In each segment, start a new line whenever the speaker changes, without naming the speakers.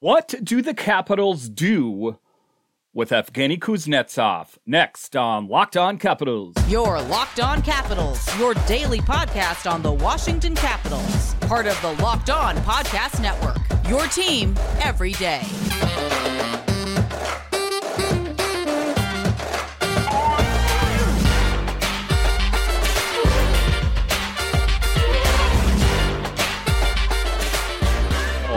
What do the Capitals do with Evgeny Kuznetsov? Next on Locked On Capitals.
Your Locked On Capitals, your daily podcast on the Washington Capitals, part of the Locked On Podcast Network. Your team every day.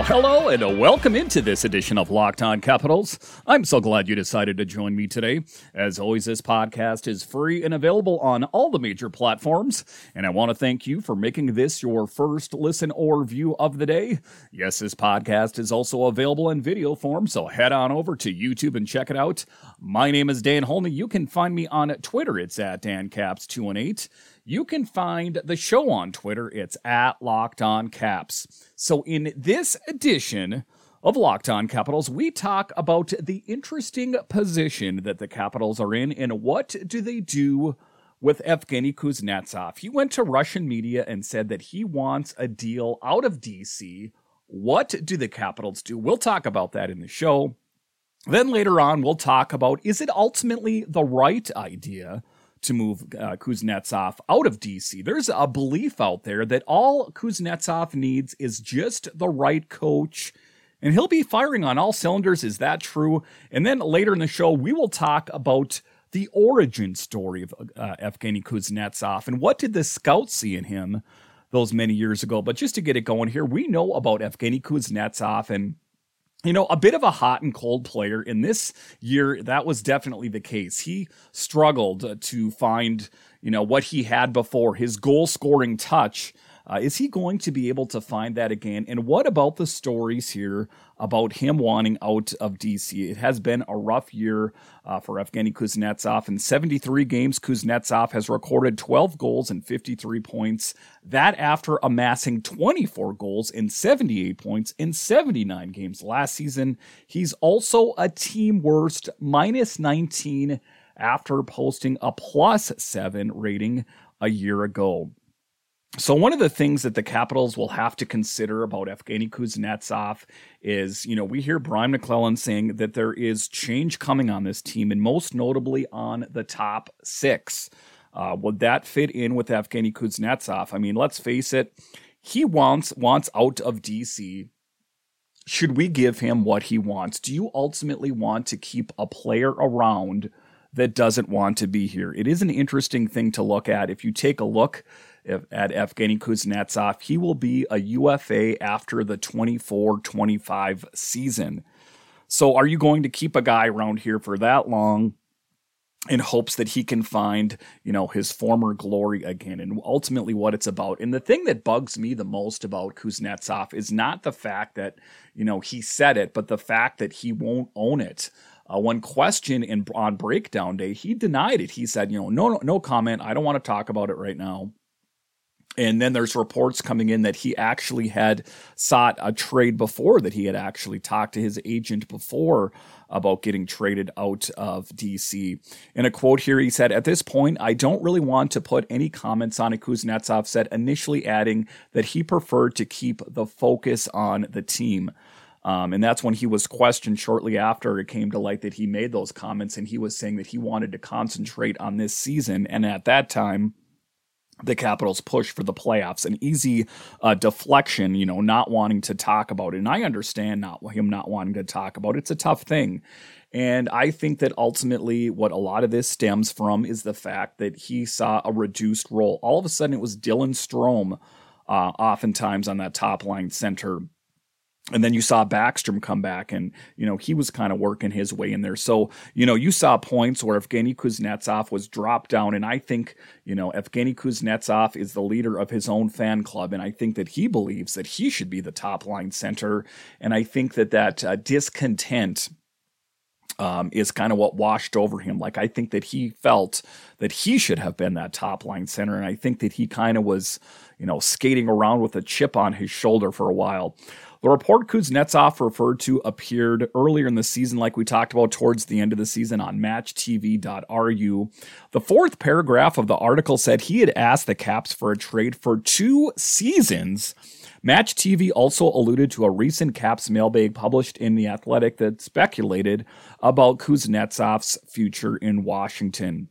Hello and welcome into this edition of Locked On Capitals. I'm so glad you decided to join me today. As always, this podcast is free and available on all the major platforms, and I want to thank you for making this your first listen or view of the day. Yes, this podcast is also available in video form, so head on over to YouTube and check it out. My name is Dan Holney. You can find me on Twitter. It's at DanCaps218. You can find the show on Twitter. It's at Locked On Caps. So, in this edition of Locked On Capitals, we talk about the interesting position that the Capitals are in and what do they do with Evgeny Kuznetsov. He went to Russian media and said that he wants a deal out of DC. What do the Capitals do? We'll talk about that in the show. Then later on, we'll talk about is it ultimately the right idea to move uh, Kuznetsov out of DC. There's a belief out there that all Kuznetsov needs is just the right coach, and he'll be firing on all cylinders. Is that true? And then later in the show, we will talk about the origin story of uh, Evgeny Kuznetsov and what did the scouts see in him those many years ago. But just to get it going here, we know about Evgeny Kuznetsov and you know, a bit of a hot and cold player. In this year, that was definitely the case. He struggled to find, you know, what he had before his goal scoring touch uh, is he going to be able to find that again? And what about the stories here about him wanting out of DC? It has been a rough year uh, for Evgeny Kuznetsov. In 73 games, Kuznetsov has recorded 12 goals and 53 points. That after amassing 24 goals and 78 points in 79 games last season. He's also a team worst minus 19 after posting a plus seven rating a year ago. So one of the things that the Capitals will have to consider about Evgeny Kuznetsov is, you know, we hear Brian MacLellan saying that there is change coming on this team, and most notably on the top six. Uh, would that fit in with Evgeny Kuznetsov? I mean, let's face it, he wants wants out of DC. Should we give him what he wants? Do you ultimately want to keep a player around that doesn't want to be here? It is an interesting thing to look at. If you take a look at Evgeny Kuznetsov. He will be a UFA after the 24 25 season. So, are you going to keep a guy around here for that long? in hopes that he can find, you know, his former glory again and ultimately what it's about. And the thing that bugs me the most about Kuznetsov is not the fact that, you know, he said it, but the fact that he won't own it. Uh, when questioned in on breakdown day, he denied it. He said, you know, no, no, no comment. I don't want to talk about it right now. And then there's reports coming in that he actually had sought a trade before, that he had actually talked to his agent before about getting traded out of DC. In a quote here, he said, At this point, I don't really want to put any comments on it, Kuznetsov said, initially adding that he preferred to keep the focus on the team. Um, and that's when he was questioned shortly after it came to light that he made those comments and he was saying that he wanted to concentrate on this season. And at that time, the Capitals push for the playoffs, an easy uh, deflection, you know, not wanting to talk about it. And I understand not him not wanting to talk about it. It's a tough thing. And I think that ultimately what a lot of this stems from is the fact that he saw a reduced role. All of a sudden it was Dylan Strome uh, oftentimes on that top line center and then you saw Backstrom come back, and you know he was kind of working his way in there. So you know you saw points where Evgeny Kuznetsov was dropped down, and I think you know Evgeny Kuznetsov is the leader of his own fan club, and I think that he believes that he should be the top line center, and I think that that uh, discontent um, is kind of what washed over him. Like I think that he felt that he should have been that top line center, and I think that he kind of was, you know, skating around with a chip on his shoulder for a while. The report Kuznetsov referred to appeared earlier in the season, like we talked about towards the end of the season on matchtv.ru. The fourth paragraph of the article said he had asked the Caps for a trade for two seasons Match TV also alluded to a recent Caps mailbag published in The Athletic that speculated about Kuznetsov's future in Washington.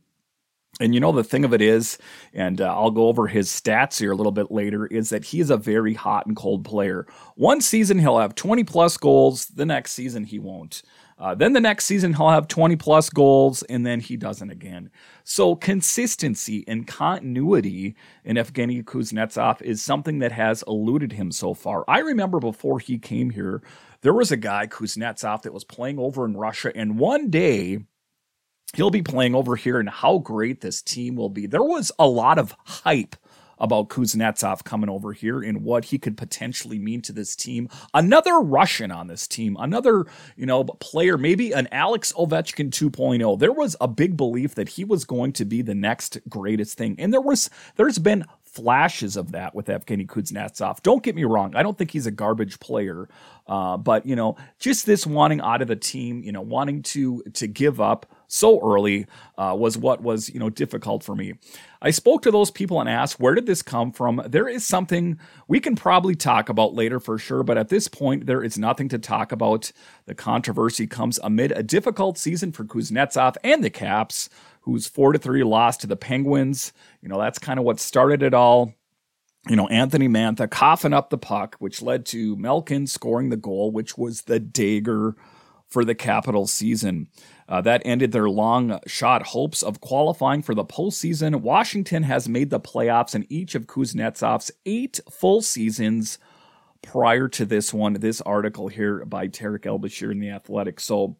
And you know, the thing of it is, and uh, I'll go over his stats here a little bit later, is that he is a very hot and cold player. One season he'll have 20 plus goals, the next season he won't. Uh, then the next season he'll have 20 plus goals, and then he doesn't again. So consistency and continuity in Evgeny Kuznetsov is something that has eluded him so far. I remember before he came here, there was a guy, Kuznetsov, that was playing over in Russia, and one day he'll be playing over here and how great this team will be. There was a lot of hype about Kuznetsov coming over here and what he could potentially mean to this team. Another Russian on this team, another, you know, player, maybe an Alex Ovechkin 2.0. There was a big belief that he was going to be the next greatest thing. And there was there's been flashes of that with Evgeny Kuznetsov. Don't get me wrong. I don't think he's a garbage player. Uh, but, you know, just this wanting out of the team, you know, wanting to to give up so early uh, was what was you know difficult for me. I spoke to those people and asked, where did this come from? There is something we can probably talk about later for sure, but at this point, there is nothing to talk about. The controversy comes amid a difficult season for Kuznetsov and the Caps, whose 4 to 3 loss to the Penguins. You know, that's kind of what started it all you know, Anthony Mantha coughing up the puck, which led to Malkin scoring the goal, which was the dagger for the Capital season. Uh, that ended their long shot hopes of qualifying for the postseason. Washington has made the playoffs in each of Kuznetsov's eight full seasons prior to this one. This article here by Tarik El-Bashir in The Athletic. So,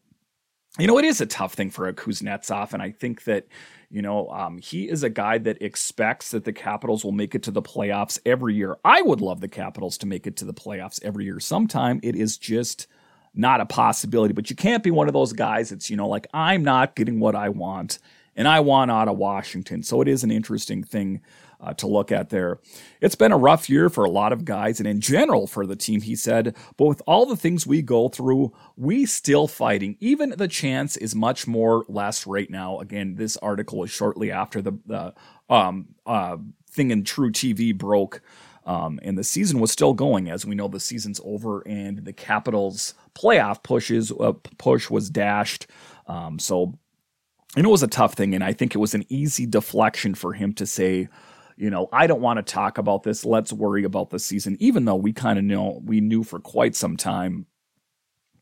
you know, it is a tough thing for a Kuznetsov, and I think that, you know, um, he is a guy that expects that the Capitals will make it to the playoffs every year. I would love the Capitals to make it to the playoffs every year. Sometime it is just – not a possibility. But you can't be one of those guys that's, you know, like, I'm not getting what I want and I want out of Washington. So it is an interesting thing uh, to look at there. It's been a rough year for a lot of guys and in general for the team, he said. But with all the things we go through, we still fighting. Even the chance is much more less right now. Again, this article is shortly after the, the um, uh, thing in True TV broke. Um, and the season was still going, as we know the season's over, and the Capitals' playoff pushes uh, push was dashed. Um, so, and it was a tough thing, and I think it was an easy deflection for him to say, you know, I don't want to talk about this. Let's worry about the season, even though we kind of know we knew for quite some time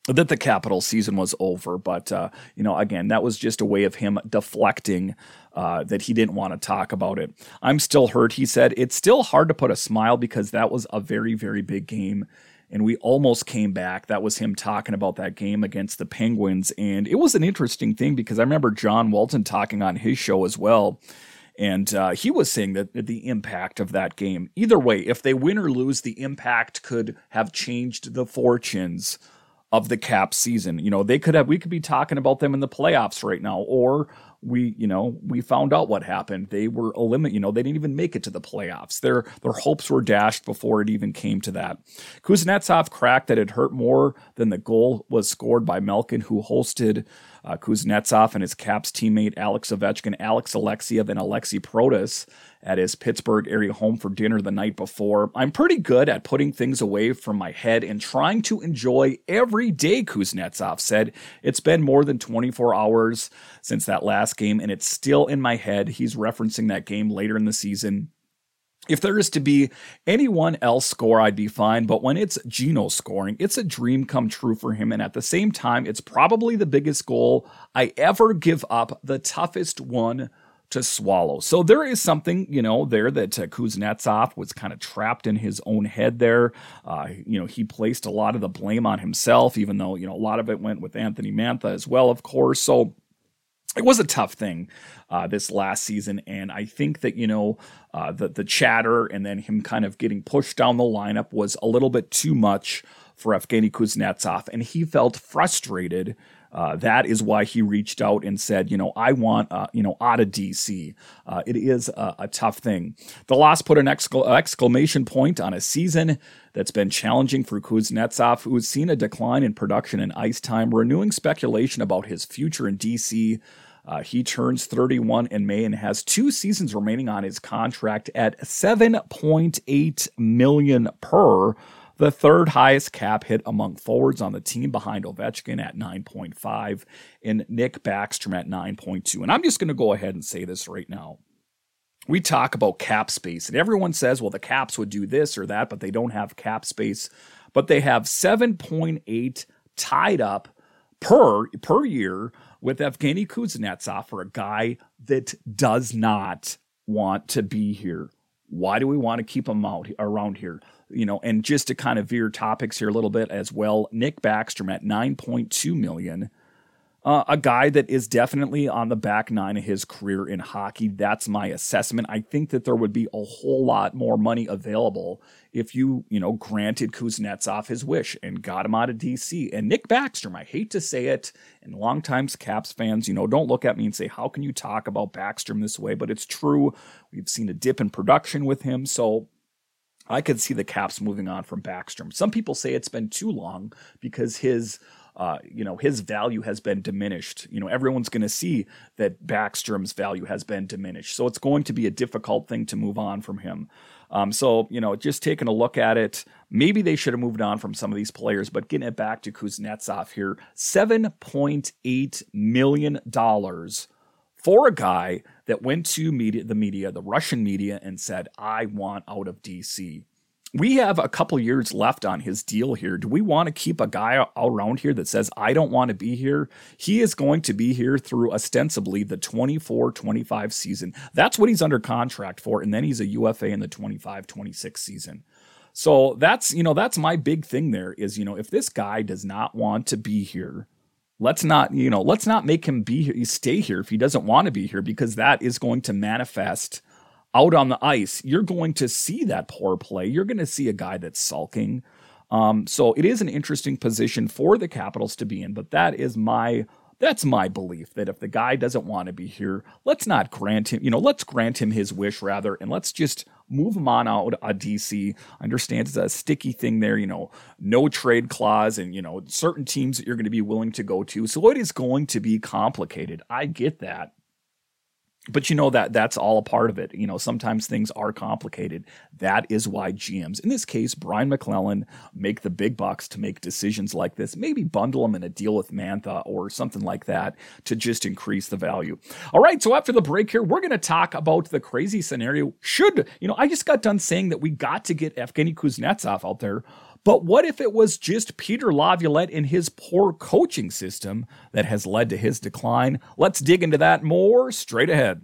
that the capital season was over. But, uh, you know, again, that was just a way of him deflecting uh, that he didn't want to talk about it. I'm still hurt, he said. It's still hard to put a smile because that was a very, very big game. And we almost came back. That was him talking about that game against the Penguins. And it was an interesting thing because I remember John Walton talking on his show as well. And uh, he was saying that the impact of that game, either way, if they win or lose, the impact could have changed the fortunes of the cap season. You know, they could have we could be talking about them in the playoffs right now or we, you know, we found out what happened. They were eliminated, you know, they didn't even make it to the playoffs. Their their hopes were dashed before it even came to that. Kuznetsov cracked that it hurt more than the goal was scored by Malkin, who hosted uh, Kuznetsov and his Caps teammate Alex Ovechkin, Alex Alexeyev, and Alexi Protas at his Pittsburgh area home for dinner the night before. I'm pretty good at putting things away from my head and trying to enjoy every day, Kuznetsov said. It's been more than 24 hours since that last game, and it's still in my head. He's referencing that game later in the season. If there is to be anyone else score, I'd be fine. But when it's Gino scoring, it's a dream come true for him. And at the same time, it's probably the biggest goal I ever give up, the toughest one to swallow. So there is something, you know, there that uh, Kuznetsov was kind of trapped in his own head there. Uh, you know, he placed a lot of the blame on himself, even though, you know, a lot of it went with Anthony Mantha as well, of course. So it was a tough thing uh, this last season, and I think that you know uh, the the chatter and then him kind of getting pushed down the lineup was a little bit too much for Evgeny Kuznetsov, and he felt frustrated uh, that is why he reached out and said, you know, I want, uh, you know, out of DC. Uh, it is a, a, tough thing. The loss put an excla- exclamation point on a season that's been challenging for Kuznetsov, who has seen a decline in production and ice time, renewing speculation about his future in DC. Uh, he turns 31 in May and has two seasons remaining on his contract at 7.8 million per the third highest cap hit among forwards on the team behind Ovechkin at 9.5 and Nick Backstrom at 9.2. And I'm just going to go ahead and say this right now. We talk about cap space, and everyone says, well, the Caps would do this or that, but they don't have cap space. But they have 7.8 tied up per per year with Evgeny Kuznetsov for a guy that does not want to be here. Why do we want to keep him out around here? you know, and just to kind of veer topics here a little bit as well, Nick Backstrom at 9.2 million. Uh, a guy that is definitely on the back nine of his career in hockey. That's my assessment. I think that there would be a whole lot more money available if you, you know, granted Kuznetsov his wish and got him out of DC. And Nick Backstrom, I hate to say it, and longtime Caps fans, you know, don't look at me and say, how can you talk about Backstrom this way? But it's true. We've seen a dip in production with him. So I could see the Caps moving on from Backstrom. Some people say it's been too long because his uh, you know, his value has been diminished. You know, everyone's going to see that Backstrom's value has been diminished. So it's going to be a difficult thing to move on from him. Um, so, you know, just taking a look at it, maybe they should have moved on from some of these players, but getting it back to Kuznetsov here $7.8 million for a guy that went to media, the media, the Russian media, and said, I want out of DC. We have a couple years left on his deal here. Do we want to keep a guy around here that says, I don't want to be here? He is going to be here through ostensibly the 24 25 season. That's what he's under contract for. And then he's a UFA in the 25 26 season. So that's, you know, that's my big thing there is, you know, if this guy does not want to be here, let's not you know let's not make him be here stay here if he doesn't want to be here because that is going to manifest out on the ice you're going to see that poor play you're going to see a guy that's sulking um, so it is an interesting position for the capitals to be in but that is my that's my belief that if the guy doesn't want to be here let's not grant him you know let's grant him his wish rather and let's just move him on out of DC. I understand it's a sticky thing there, you know, no trade clause and, you know, certain teams that you're going to be willing to go to. So it is going to be complicated. I get that but you know that that's all a part of it. You know, sometimes things are complicated. That is why GMs, in this case, Brian MacLellan, make the big bucks to make decisions like this. Maybe bundle them in a deal with Mantha or something like that to just increase the value. All right, so after the break here, we're going to talk about the crazy scenario. Should you know? I just got done saying that we got to get Evgeny Kuznetsov out there. But what if it was just Peter Laviolette and his poor coaching system that has led to his decline? Let's dig into that more straight ahead.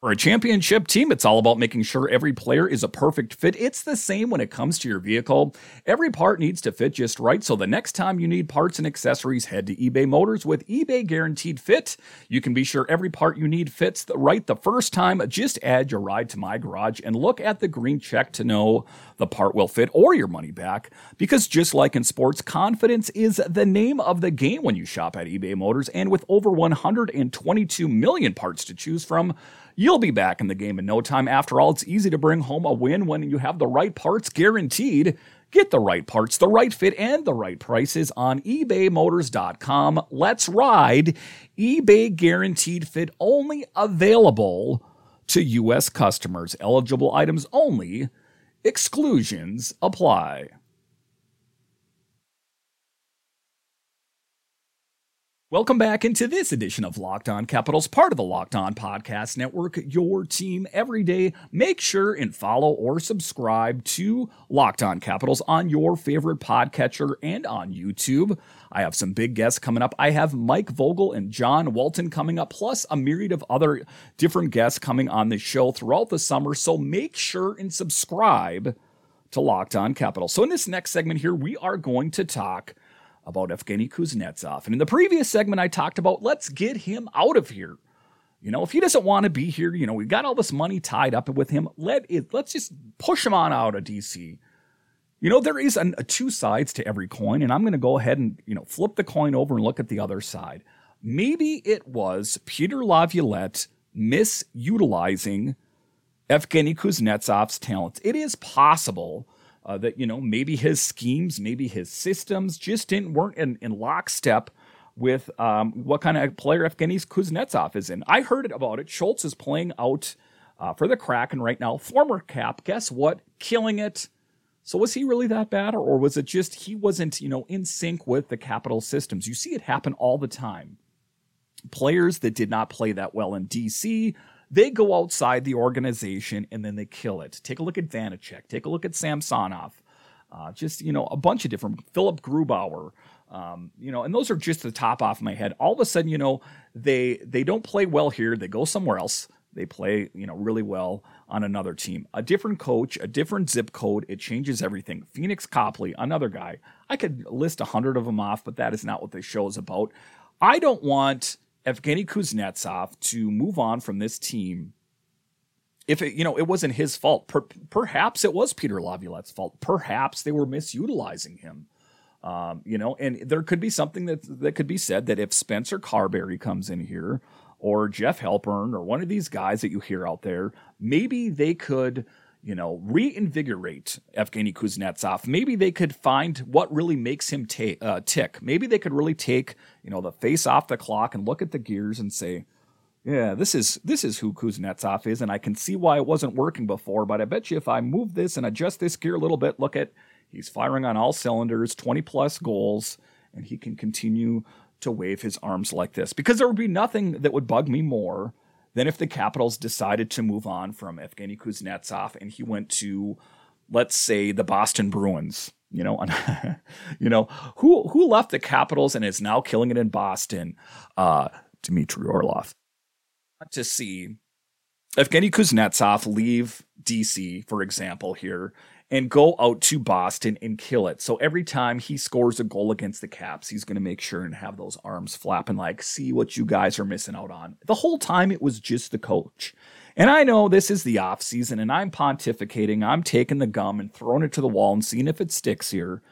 For a championship team, it's all about making sure every player is a perfect fit. It's the same when it comes to your vehicle. Every part needs to fit just right, so the next time you need parts and accessories, head to eBay Motors with eBay Guaranteed Fit. You can be sure every part you need fits the right the first time. Just add your ride to my garage and look at the green check to know the part will fit or your money back. Because just like in sports, confidence is the name of the game when you shop at eBay Motors. And with over 122 million parts to choose from, You'll be back in the game in no time. After all, it's easy to bring home a win when you have the right parts guaranteed. Get the right parts, the right fit, and the right prices on ebaymotors.com. Let's ride. eBay guaranteed fit only available to U.S. customers. Eligible items only. Exclusions apply. Welcome back into this edition of Locked On Capitals, part of the Locked On Podcast Network, your team every day. Make sure and follow or subscribe to Locked On Capitals on your favorite podcatcher and on YouTube. I have some big guests coming up. I have Mike Vogel and John Walton coming up, plus a myriad of other different guests coming on the show throughout the summer. So make sure and subscribe to Locked On Capitals. So in this next segment here, we are going to talk about Evgeny Kuznetsov. And in the previous segment, I talked about let's get him out of here. You know, if he doesn't want to be here, you know, we've got all this money tied up with him. Let it, let's just push him on out of DC. You know, there is a, a two sides to every coin, and I'm going to go ahead and, you know, flip the coin over and look at the other side. Maybe it was Peter Laviolette misutilizing Evgeny Kuznetsov's talents. It is possible uh, that you know maybe his schemes, maybe his systems just didn't weren't in, in lockstep with um, what kind of player Evgeny Kuznetsov is in. I heard about it. Schultz is playing out uh, for the Kraken right now. Former Cap, guess what? Killing it. So was he really that bad, or, or was it just he wasn't you know in sync with the Capital systems? You see it happen all the time. Players that did not play that well in DC they go outside the organization and then they kill it. Take a look at Vanecek. Take a look at Samsonov. Uh, just you know a bunch of different Philipp Grubauer. Um, you know, and those are just the top off my head. All of a sudden, you know, they they don't play well here. They go somewhere else. They play, you know, really well on another team. A different coach, a different zip code, it changes everything. Pheonix Copley, another guy. I could list a hundred of them off, but that is not what this show is about. I don't want Evgeny Kuznetsov to move on from this team if it, you know, it wasn't his fault. Per, perhaps it was Peter Laviolette's fault. Perhaps they were misutilizing him. Um, you know, and there could be something that that could be said that if Spencer Carbery comes in here, or Jeff Halpern, or one of these guys that you hear out there, maybe they could you know, reinvigorate Evgeny Kuznetsov. Maybe they could find what really makes him uh, tick. Maybe they could really take, you know, the face off the clock and look at the gears and say, yeah, this is this is who Kuznetsov is, and I can see why it wasn't working before. But I bet you if I move this and adjust this gear a little bit, look at he's firing on all cylinders, 20 plus goals, and he can continue to wave his arms like this. Because there would be nothing that would bug me more then, if the Capitals decided to move on from Evgeny Kuznetsov and he went to, let's say, the Boston Bruins, you know, you know who who left the Capitals and is now killing it in Boston? Uh, Dmitry Orlov. To see Evgeny Kuznetsov leave DC, for example, here and go out to Boston and kill it. So every time he scores a goal against the Caps, he's going to make sure and have those arms flapping like, see what you guys are missing out on. The whole time it was just the coach. And I know this is the off season and I'm pontificating, I'm taking the gum and throwing it to the wall and seeing if it sticks here.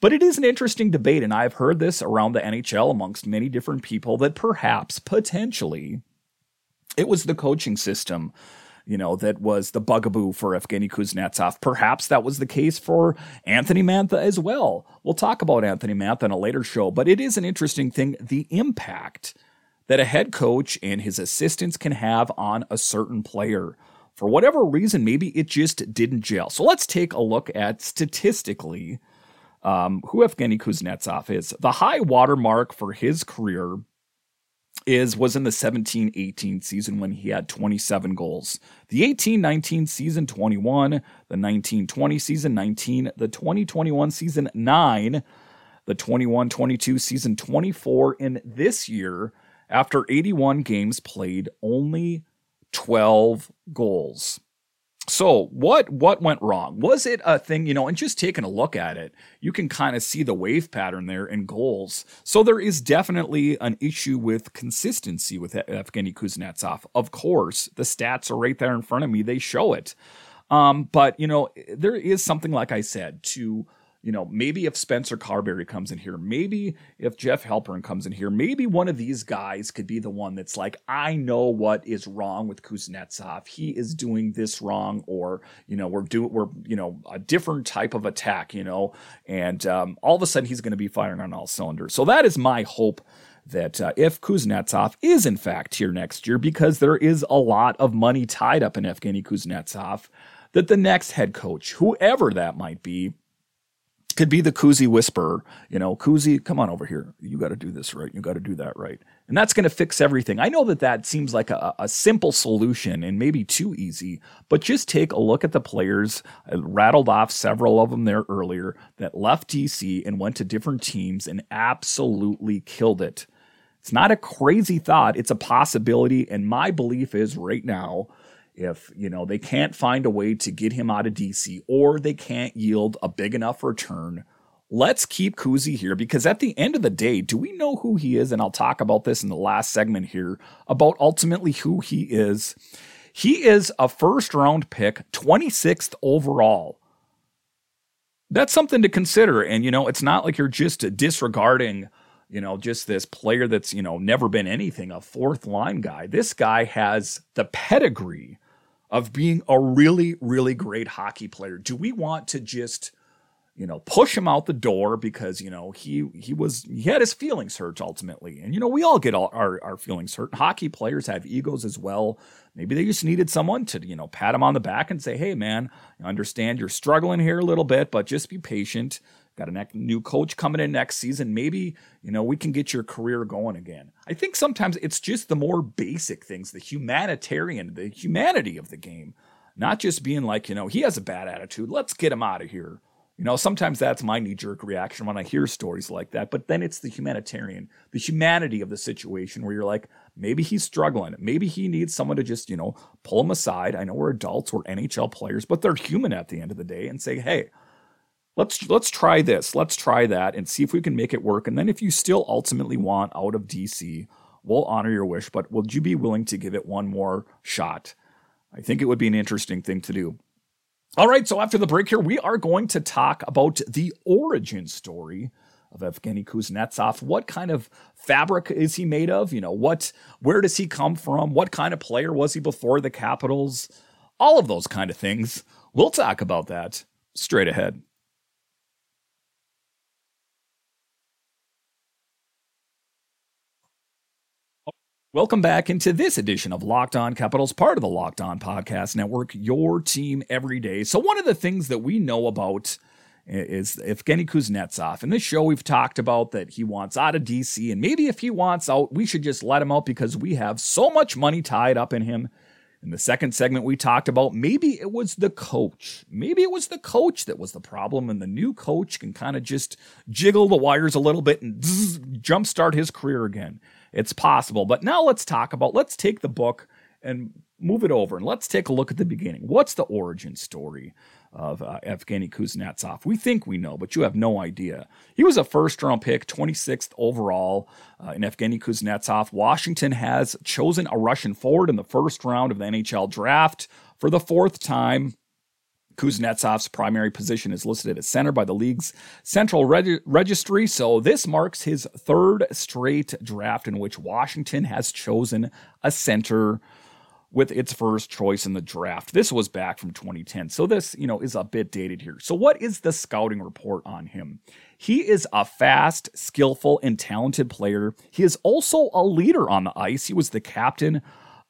But it is an interesting debate, and I've heard this around the NHL amongst many different people that perhaps, potentially, it was the coaching system you know, that was the bugaboo for Evgeny Kuznetsov. Perhaps that was the case for Anthony Mantha as well. We'll talk about Anthony Mantha in a later show, but it is an interesting thing the impact that a head coach and his assistants can have on a certain player. For whatever reason, maybe it just didn't gel. So let's take a look at statistically um, who Evgeny Kuznetsov is. The high watermark for his career is was in the 17-18 season when he had 27 goals. The 18-19 season 21, the 19-20 season 19, the 2021 season 9, the 21-22 season 24 and this year after 81 games played only 12 goals. So what what went wrong? Was it a thing, you know, and just taking a look at it, you can kind of see the wave pattern there in goals. So there is definitely an issue with consistency with Evgeny Kuznetsov. Of course, the stats are right there in front of me. They show it. Um, but you know, there is something like I said to you know, maybe if Spencer Carbery comes in here, maybe if Jeff Halpern comes in here, maybe one of these guys could be the one that's like, I know what is wrong with Kuznetsov. He is doing this wrong, or you know, we're doing we're you know a different type of attack, you know, and um, all of a sudden he's going to be firing on all cylinders. So that is my hope that uh, if Kuznetsov is in fact here next year, because there is a lot of money tied up in Evgeny Kuznetsov, that the next head coach, whoever that might be, could be the Kuzy whisperer. You know, Kuzy, come on over here. You got to do this right. You got to do that right. And that's going to fix everything. I know that that seems like a, a, simple solution and maybe too easy, but just take a look at the players. I rattled off several of them there earlier that left DC and went to different teams and absolutely killed it. It's not a crazy thought, it's a possibility. And my belief is right now, if you know they can't find a way to get him out of DC or they can't yield a big enough return, let's keep Kuzy here because at the end of the day, do we know who he is? And I'll talk about this in the last segment here about ultimately who he is. He is a first round pick, 26th overall. That's something to consider. And, you know, it's not like you're just disregarding you know, just this player that's, you know, never been anything, a fourth line guy. This guy has the pedigree of being a really, really great hockey player. Do we want to just you know, push him out the door because, you know, he he was he had his feelings hurt ultimately. And you know, we all get all our, our feelings hurt. Hockey players have egos as well. Maybe they just needed someone to, you know, pat him on the back and say, "Hey man, I understand you're struggling here a little bit, but just be patient. Got a new coach coming in next season. Maybe, you know, we can get your career going again." I think sometimes it's just the more basic things, the humanitarian, the humanity of the game. Not just being like, you know, he has a bad attitude. Let's get him out of here you know, sometimes that's my knee jerk reaction when I hear stories like that. But then it's the humanitarian, the humanity of the situation where you're like, maybe he's struggling. Maybe he needs someone to just, you know, pull him aside. I know we're adults, we're NHL players, but they're human at the end of the day and say, hey, let's let's try this, let's try that, and see if we can make it work. And then if you still ultimately want out of DC, we'll honor your wish, but would you be willing to give it one more shot? I think it would be an interesting thing to do. All right, so after the break here, we are going to talk about the origin story of Evgeny Kuznetsov. What kind of fabric is he made of? You know, what where does he come from? What kind of player was he before the Capitals? All of those kind of things. We'll talk about that straight ahead. Welcome back into this edition of Locked On Capitals, part of the Locked On Podcast Network, your team every day. So, one of the things that we know about is Evgeny Kuznetsov. In this show, we've talked about that he wants out of DC, and maybe if he wants out, we should just let him out because we have so much money tied up in him. In the second segment, we talked about maybe it was the coach. Maybe it was the coach that was the problem, and the new coach can kind of just jiggle the wires a little bit and jumpstart his career again. It's possible. But now let's talk about, let's take the book and move it over and let's take a look at the beginning. What's the origin story of uh, Evgeny Kuznetsov? We think we know, but you have no idea. He was a first round pick, 26th overall uh, in Evgeny Kuznetsov. Washington has chosen a Russian forward in the first round of the NHL draft for the fourth time. Kuznetsov's primary position is listed as center by the league's central reg- registry, so this marks his third straight draft in which Washington has chosen a center with its first choice in the draft. This was back from 2010. So this, you know, is a bit dated here. So what is the scouting report on him? He is a fast, skillful, and talented player. He is also a leader on the ice. He was the captain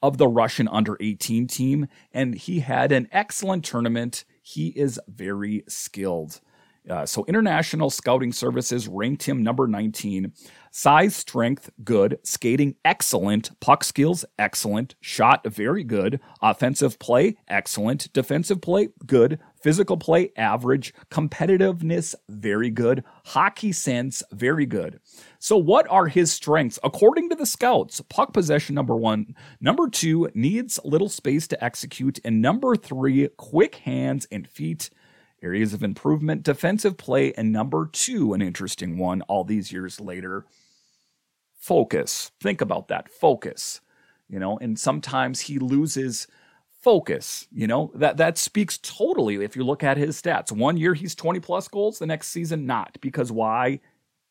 of the Russian under 18 team and he had an excellent tournament he is very skilled. Uh, so, International Scouting Services ranked him number 19. Size, strength, good. Skating, excellent. Puck skills, excellent. Shot, very good. Offensive play, excellent. Defensive play, good. Physical play, average. Competitiveness, very good. Hockey sense, very good. So, what are his strengths? According to the scouts, puck possession, number one. Number two, needs little space to execute. And number three, quick hands and feet. Areas of improvement, defensive play. And number two, an interesting one all these years later, focus. Think about that focus. You know, and sometimes he loses focus. You know, that that speaks totally if you look at his stats. One year he's 20 plus goals, the next season not. Because why?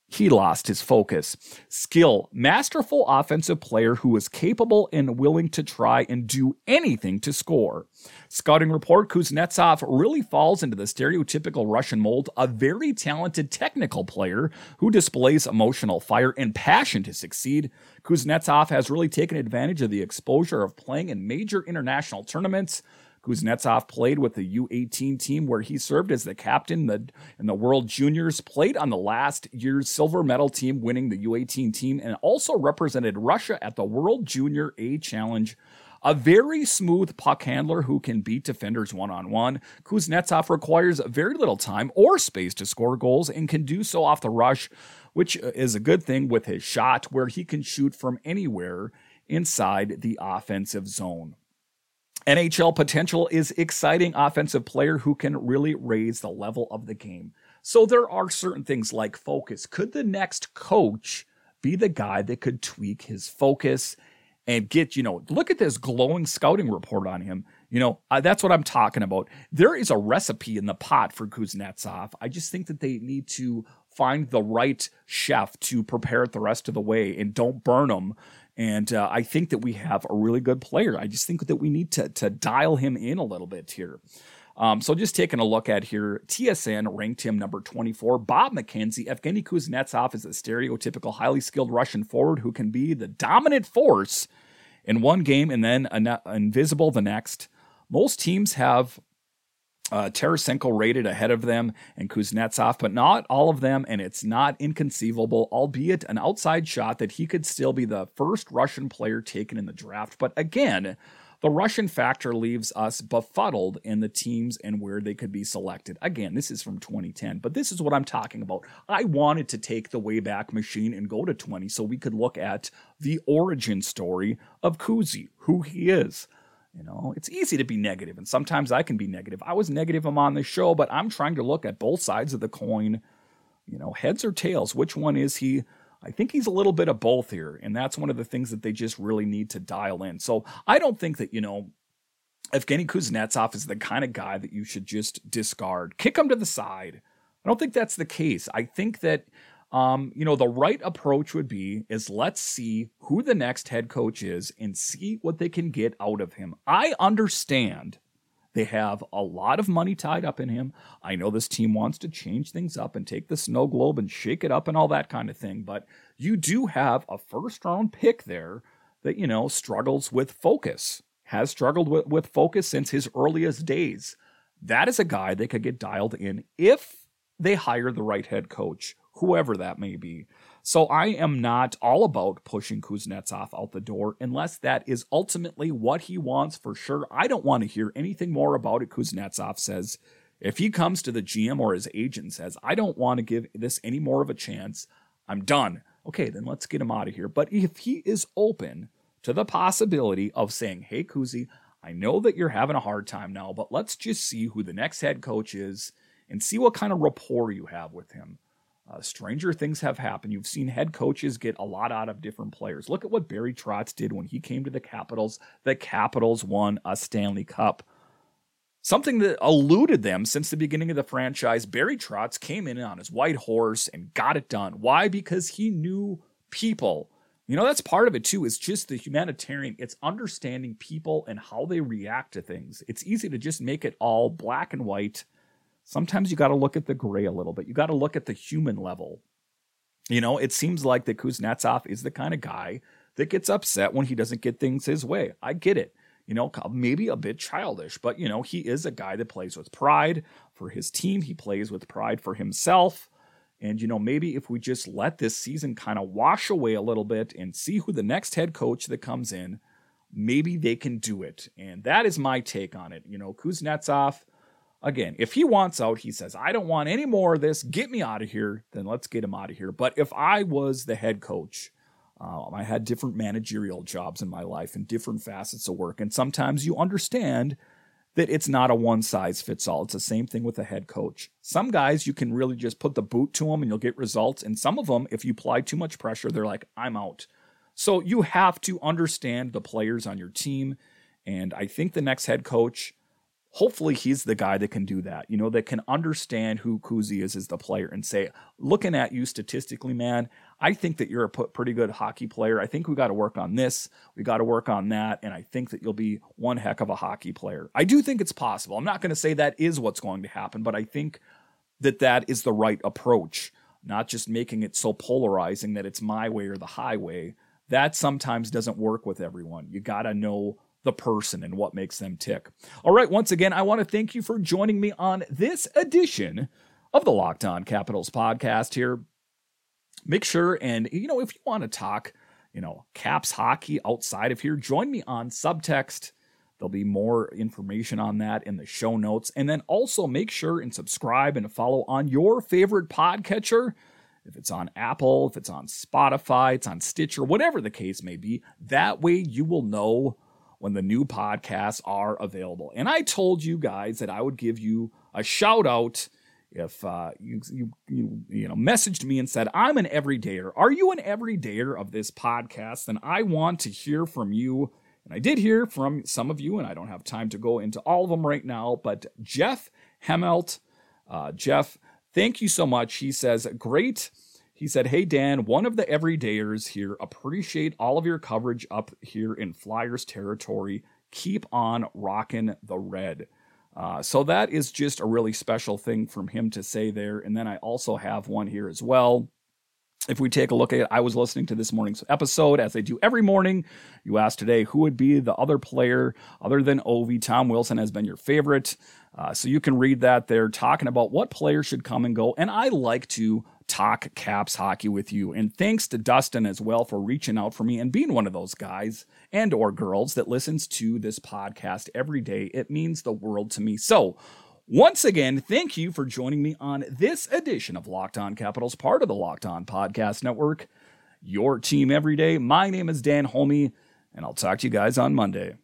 He lost his focus. Skill, masterful offensive player who is capable and willing to try and do anything to score. Scouting report Kuznetsov really falls into the stereotypical Russian mold, a very talented technical player who displays emotional fire and passion to succeed. Kuznetsov has really taken advantage of the exposure of playing in major international tournaments Kuznetsov played with the U18 team where he served as the captain in the, in the World Juniors, played on the last year's silver medal team winning the U18 team, and also represented Russia at the World Junior A Challenge. A very smooth puck handler who can beat defenders one on one. Kuznetsov requires very little time or space to score goals and can do so off the rush, which is a good thing with his shot, where he can shoot from anywhere inside the offensive zone. NHL potential is exciting offensive player who can really raise the level of the game. So there are certain things like focus. Could the next coach be the guy that could tweak his focus and get, you know, look at this glowing scouting report on him. You know, uh, that's what I'm talking about. There is a recipe in the pot for Kuznetsov. I just think that they need to find the right chef to prepare it the rest of the way and don't burn them and uh, I think that we have a really good player. I just think that we need to, to dial him in a little bit here. Um, so just taking a look at here, TSN ranked him number 24. Bob McKenzie, Evgeny Kuznetsov is a stereotypical highly skilled Russian forward who can be the dominant force in one game and then invisible the next. Most teams have uh, Tarasenko rated ahead of them and Kuznetsov, but not all of them, and it's not inconceivable, albeit an outside shot, that he could still be the first Russian player taken in the draft. But again, the Russian factor leaves us befuddled in the teams and where they could be selected. Again, this is from 2010, but this is what I'm talking about. I wanted to take the Wayback Machine and go to 20 so we could look at the origin story of Kuzy, who he is. You know, it's easy to be negative, and sometimes I can be negative. I was negative I'm on this show, but I'm trying to look at both sides of the coin. You know, heads or tails, which one is he? I think he's a little bit of both here, and that's one of the things that they just really need to dial in. So I don't think that, you know, Evgeny Kuznetsov is the kind of guy that you should just discard, kick him to the side. I don't think that's the case. I think that um, you know, the right approach would be is let's see who the next head coach is and see what they can get out of him. I understand they have a lot of money tied up in him. I know this team wants to change things up and take the snow globe and shake it up and all that kind of thing, but you do have a first round pick there that, you know, struggles with focus, has struggled with, with focus since his earliest days. That is a guy they could get dialed in if they hire the right head coach whoever that may be. So I am not all about pushing Kuznetsov out the door unless that is ultimately what he wants for sure. I don't want to hear anything more about it. Kuznetsov says if he comes to the GM or his agent says, I don't want to give this any more of a chance, I'm done. Okay, then let's get him out of here. But if he is open to the possibility of saying, hey, Kuzy, I know that you're having a hard time now, but let's just see who the next head coach is and see what kind of rapport you have with him. Uh, stranger things have happened. You've seen head coaches get a lot out of different players. Look at what Barry Trotz did when he came to the Capitals. The Capitals won a Stanley Cup. Something that eluded them since the beginning of the franchise. Barry Trotz came in on his white horse and got it done. Why? Because he knew people. You know, that's part of it too, is just the humanitarian. It's understanding people and how they react to things. It's easy to just make it all black and white sometimes you got to look at the gray a little bit. You got to look at the human level. You know, it seems like that Kuznetsov is the kind of guy that gets upset when he doesn't get things his way. I get it. You know, maybe a bit childish, but you know, he is a guy that plays with pride for his team. He plays with pride for himself. And, you know, maybe if we just let this season kind of wash away a little bit and see who the next head coach that comes in, maybe they can do it. And that is my take on it. You know, Kuznetsov, Again, if he wants out, he says, I don't want any more of this. Get me out of here. Then let's get him out of here. But if I was the head coach, um, I had different managerial jobs in my life and different facets of work. And sometimes you understand that it's not a one size fits all. It's the same thing with a head coach. Some guys, you can really just put the boot to them and you'll get results. And some of them, if you apply too much pressure, they're like, I'm out. So you have to understand the players on your team. And I think the next head coach hopefully he's the guy that can do that, you know, that can understand who Kuzy is as the player and say, looking at you statistically, man, I think that you're a pretty good hockey player. I think we got to work on this. We got to work on that. And I think that you'll be one heck of a hockey player. I do think it's possible. I'm not going to say that is what's going to happen, but I think that that is the right approach, not just making it so polarizing that it's my way or the highway. That sometimes doesn't work with everyone. You got to know the person and what makes them tick. All right, once again, I want to thank you for joining me on this edition of the Locked On Capitals podcast here. Make sure and you know if you want to talk, you know, Caps hockey outside of here, join me on Subtext. There'll be more information on that in the show notes. And then also make sure and subscribe and follow on your favorite podcatcher. If it's on Apple, if it's on Spotify, it's on Stitcher, whatever the case may be, that way you will know when the new podcasts are available. And I told you guys that I would give you a shout out if uh, you, you, you you know messaged me and said I'm an everydayer. Are you an everydayer of this podcast? Then I want to hear from you. And I did hear from some of you, and I don't have time to go into all of them right now. But Jeff Hemelt, uh, Jeff, thank you so much. He says great he said, Hey, Dan, one of the everydayers here, appreciate all of your coverage up here in Flyers territory. Keep on rocking the red. Uh, so that is just a really special thing from him to say there. And then I also have one here as well. If we take a look at it, I was listening to this morning's episode as I do every morning. You asked today who would be the other player other than Ovi. Tom Wilson has been your favorite. Uh, so you can read that there, talking about what players should come and go. And I like to talk caps hockey with you. And thanks to Dustin as well for reaching out for me and being one of those guys and or girls that listens to this podcast every day. It means the world to me. So once again, thank you for joining me on this edition of Locked On Capitals, part of the Locked On Podcast Network. Your team every day. My name is Dan Holme, and I'll talk to you guys on Monday.